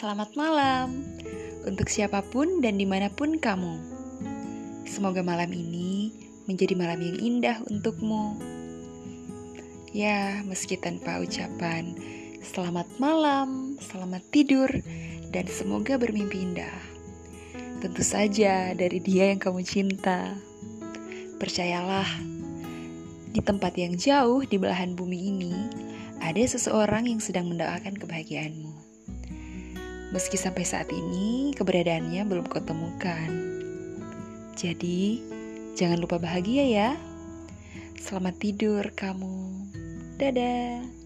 selamat malam untuk siapa pun dan di mana pun kamu. Semoga malam ini menjadi malam yang indah untukmu. Ya, meski tanpa ucapan, selamat malam, selamat tidur, dan semoga bermimpi indah. Tentu saja dari dia yang kamu cinta. Percayalah, di tempat yang jauh di belahan bumi ini, ada seseorang yang sedang mendoakan kebahagiaanmu. Meski sampai saat ini keberadaannya belum kau temukan. Jadi, jangan lupa bahagia ya. Selamat tidur kamu. Dadah.